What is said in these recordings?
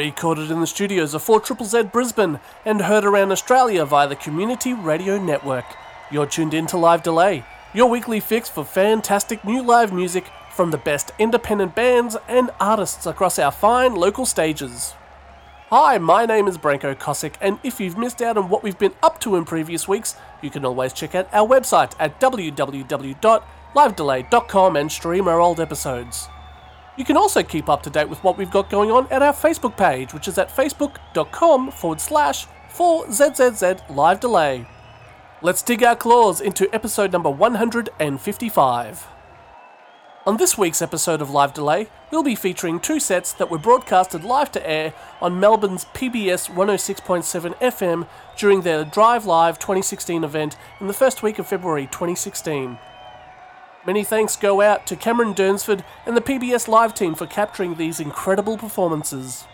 Recorded in the studios of 4 Triple Z Brisbane and heard around Australia via the Community Radio Network. You're tuned in to Live Delay, your weekly fix for fantastic new live music from the best independent bands and artists across our fine local stages. Hi, my name is Branko Kosick, and if you've missed out on what we've been up to in previous weeks, you can always check out our website at www.livedelay.com and stream our old episodes. You can also keep up to date with what we've got going on at our Facebook page, which is at facebook.com forward slash 4ZZZ Live Delay. Let's dig our claws into episode number 155. On this week's episode of Live Delay, we'll be featuring two sets that were broadcasted live to air on Melbourne's PBS 106.7 FM during their Drive Live 2016 event in the first week of February 2016. Many thanks go out to Cameron Durnsford and the PBS Live team for capturing these incredible performances.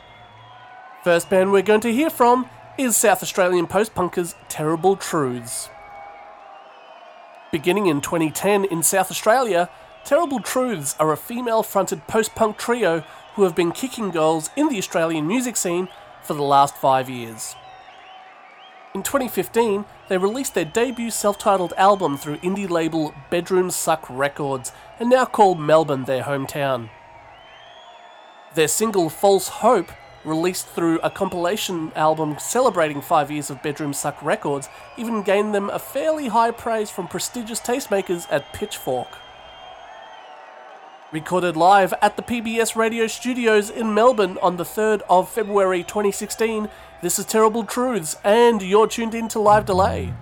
First band we're going to hear from is South Australian post punkers Terrible Truths. Beginning in 2010 in South Australia, Terrible Truths are a female fronted post punk trio who have been kicking goals in the Australian music scene for the last five years. In 2015, they released their debut self titled album through indie label Bedroom Suck Records and now call Melbourne their hometown. Their single False Hope, released through a compilation album celebrating five years of Bedroom Suck Records, even gained them a fairly high praise from prestigious tastemakers at Pitchfork. Recorded live at the PBS radio studios in Melbourne on the 3rd of February 2016, this is Terrible Truths, and you're tuned in to Live Delay.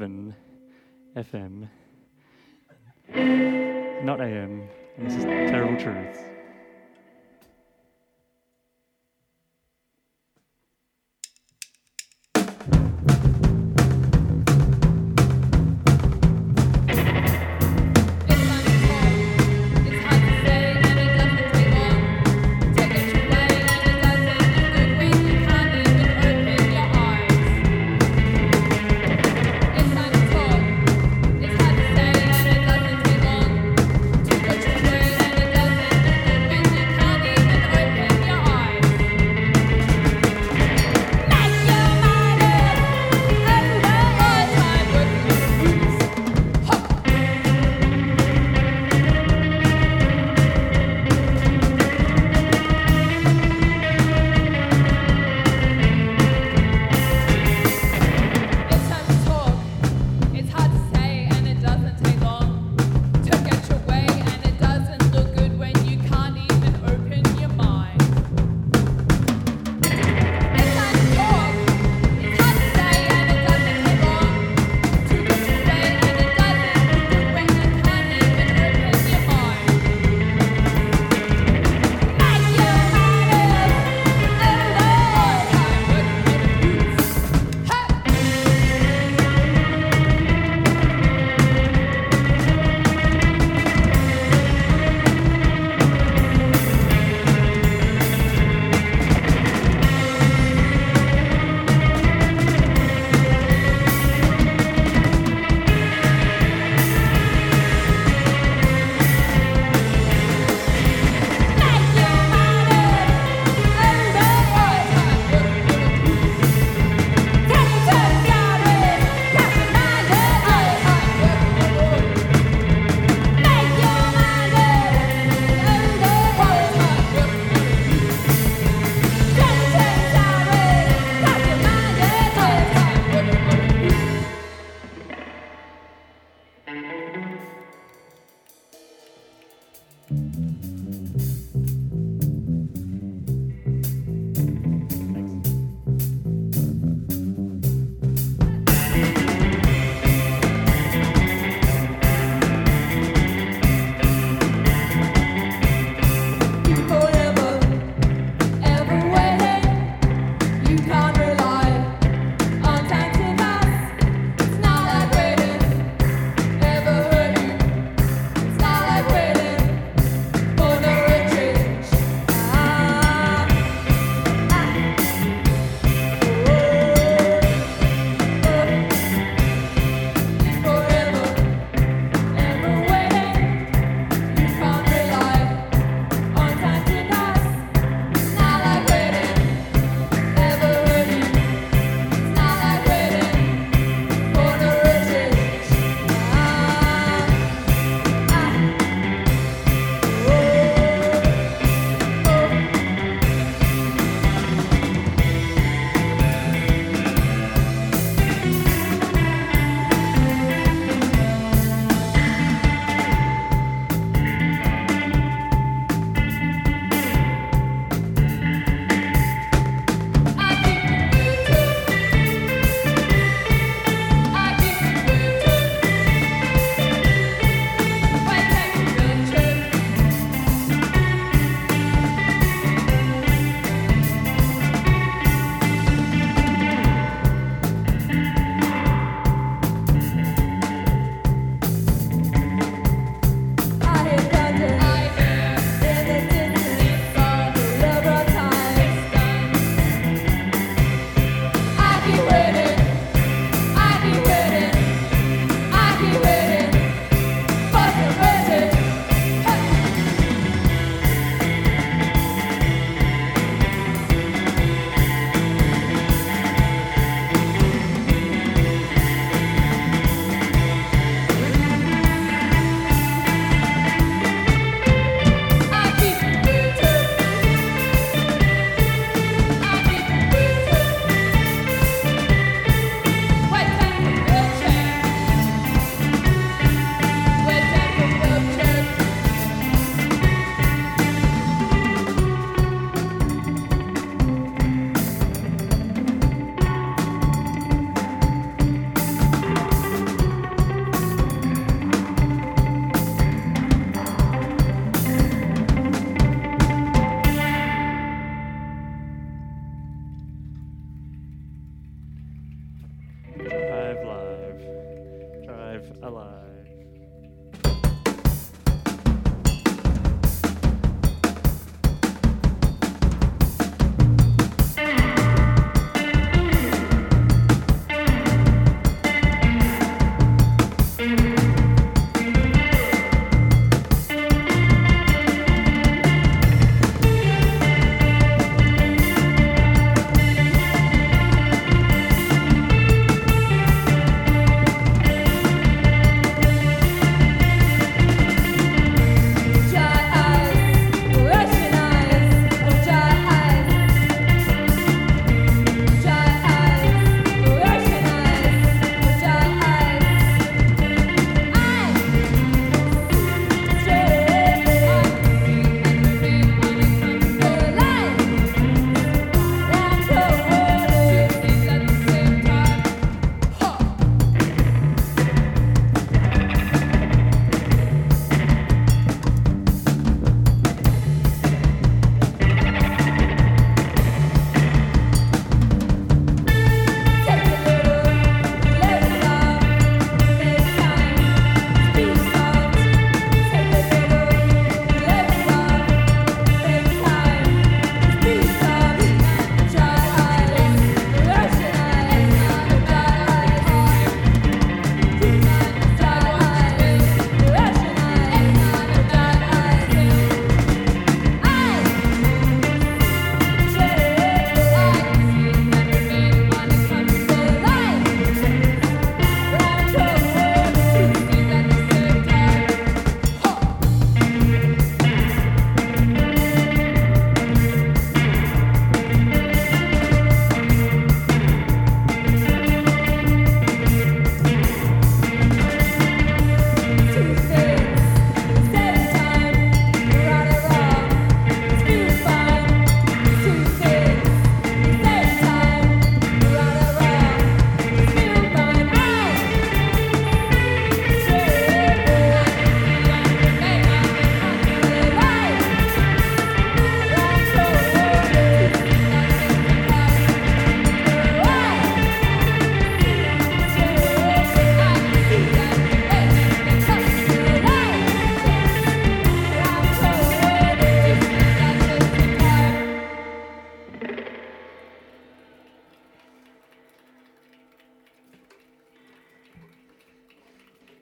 106.7 FM, not AM. And this is Terrible Truth.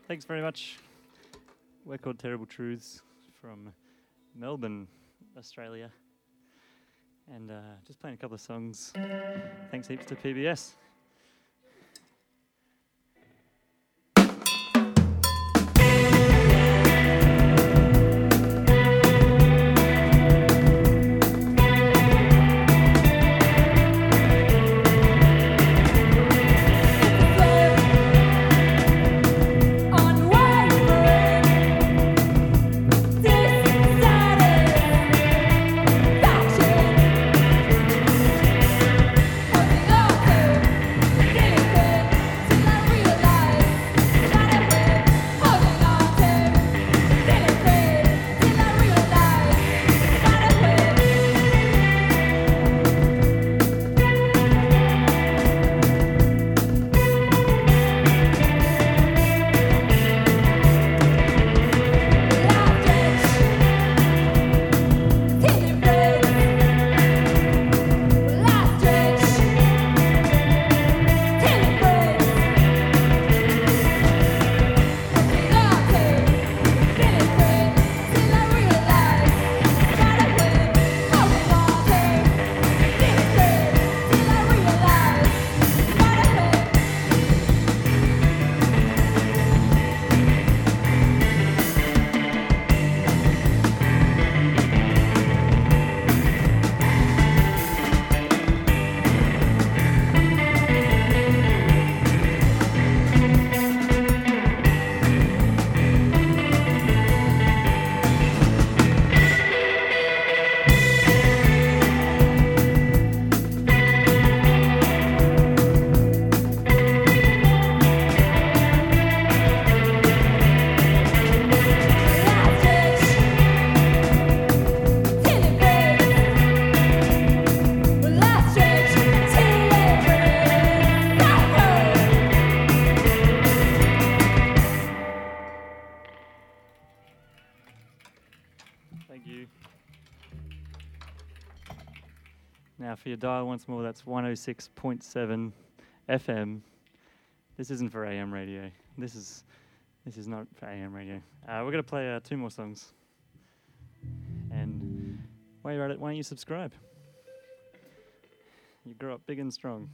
Thanks very much. We're called Terrible Truths from Melbourne, Australia. And uh, just playing a couple of songs. Thanks heaps to PBS. Once more, that's 106.7 FM. This isn't for AM radio. This is this is not for AM radio. Uh, we're gonna play uh, two more songs. And while you're at it, why don't you subscribe? You grow up big and strong.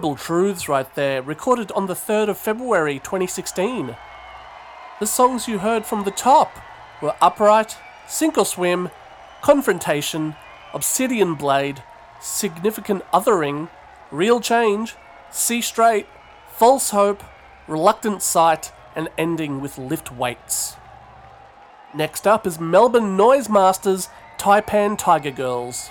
Terrible Truths right there, recorded on the 3rd of February 2016. The songs you heard from the top were Upright, Sink or Swim, Confrontation, Obsidian Blade, Significant Othering, Real Change, See Straight, False Hope, Reluctant Sight, and ending with Lift Weights. Next up is Melbourne Noise Masters Taipan Tiger Girls.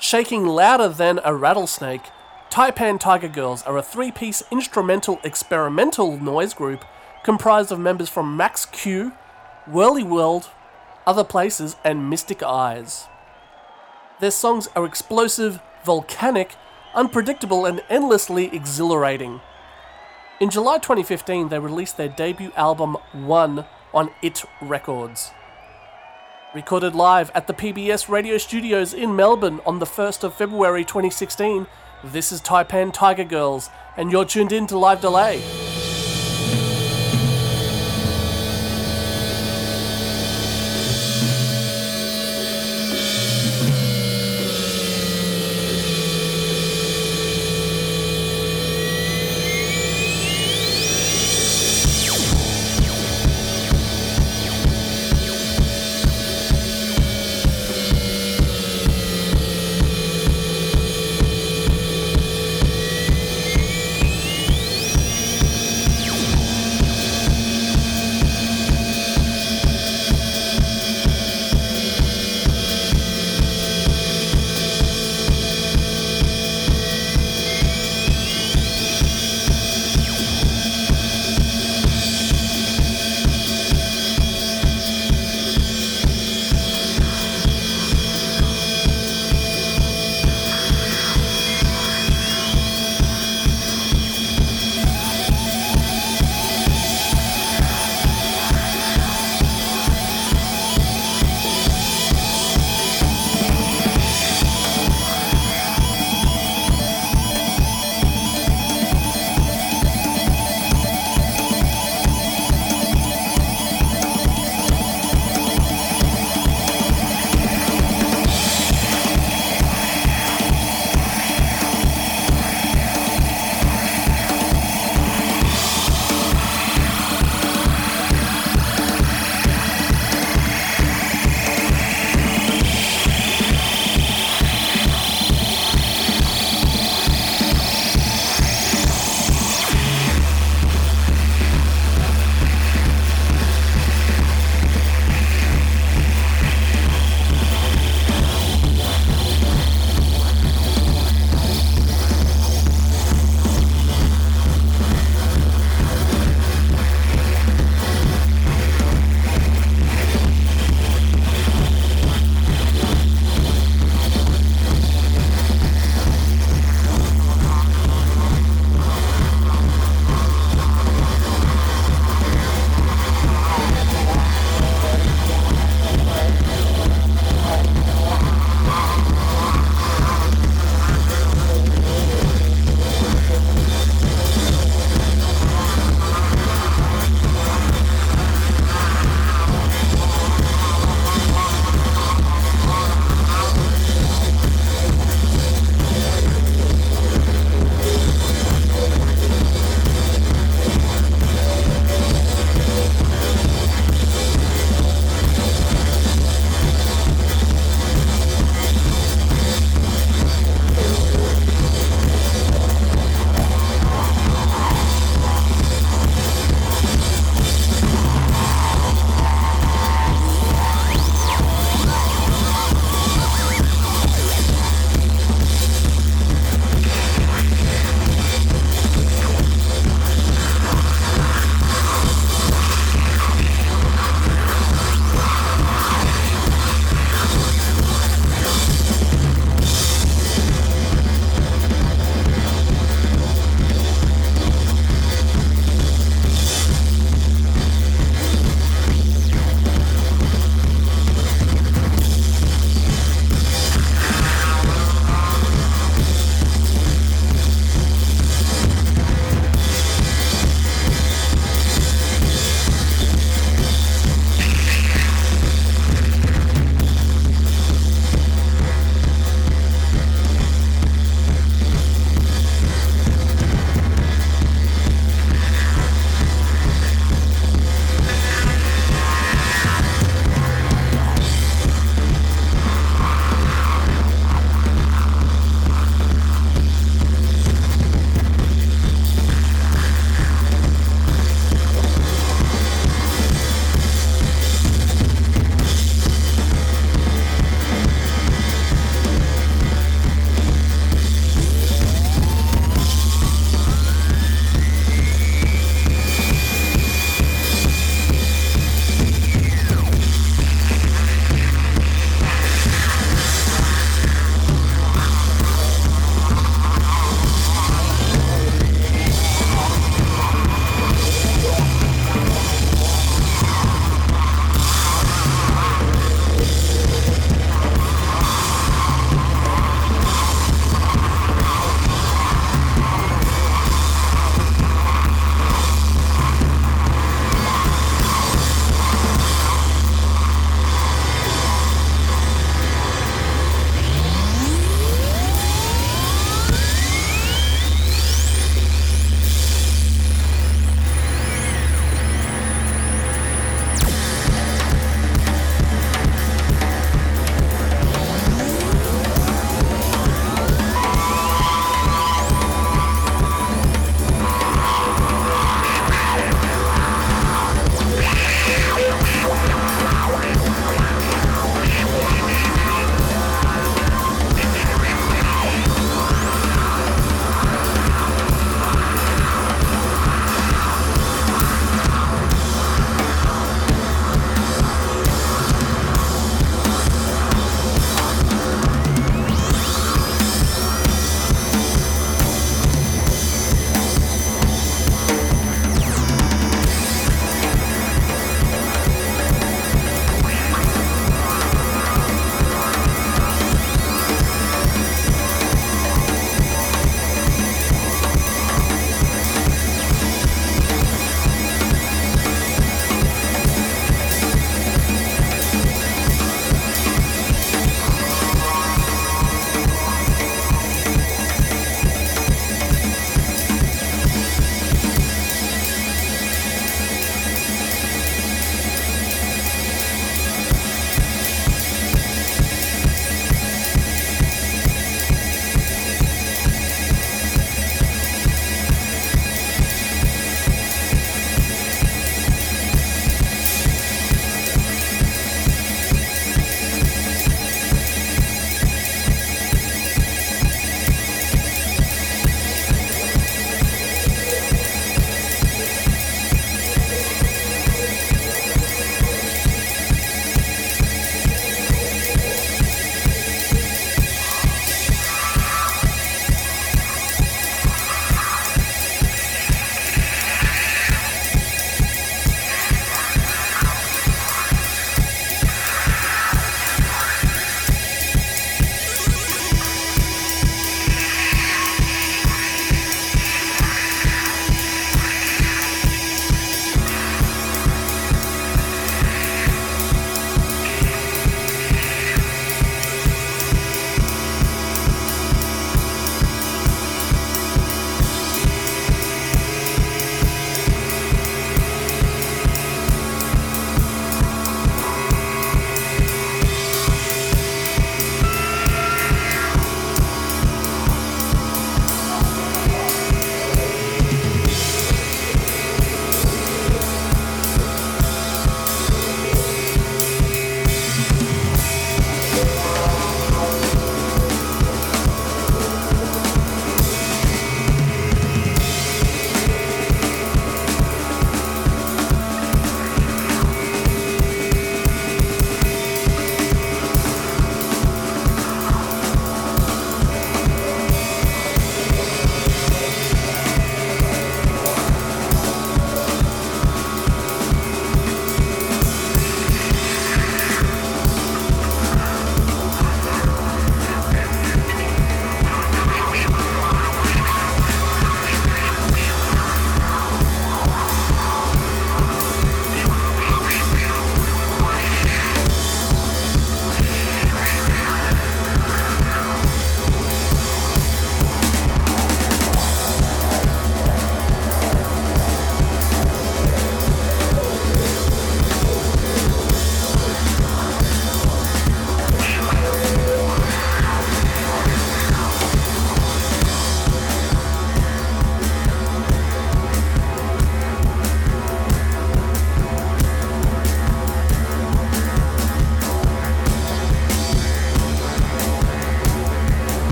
Shaking louder than a rattlesnake, Taipan Tiger Girls are a three piece instrumental experimental noise group comprised of members from Max Q, Whirly World, Other Places, and Mystic Eyes. Their songs are explosive, volcanic, unpredictable, and endlessly exhilarating. In July 2015, they released their debut album One on IT Records. Recorded live at the PBS radio studios in Melbourne on the 1st of February 2016, this is Taipan Tiger Girls, and you're tuned in to Live Delay.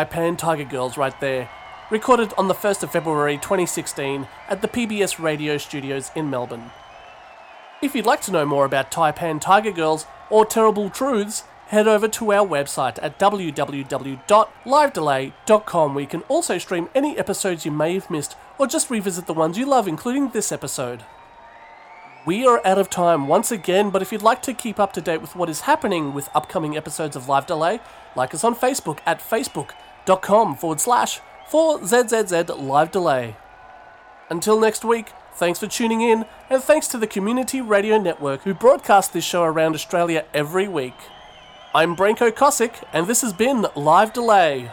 Taipan Tiger Girls right there, recorded on the 1st of February 2016 at the PBS radio studios in Melbourne. If you'd like to know more about Taipan Tiger Girls or Terrible Truths, head over to our website at www.livedelay.com where you can also stream any episodes you may have missed or just revisit the ones you love, including this episode. We are out of time once again, but if you'd like to keep up to date with what is happening with upcoming episodes of Live Delay, like us on Facebook at facebook.com forward slash 4ZZZ Live Delay. Until next week, thanks for tuning in, and thanks to the Community Radio Network who broadcast this show around Australia every week. I'm Branko Kosick, and this has been Live Delay.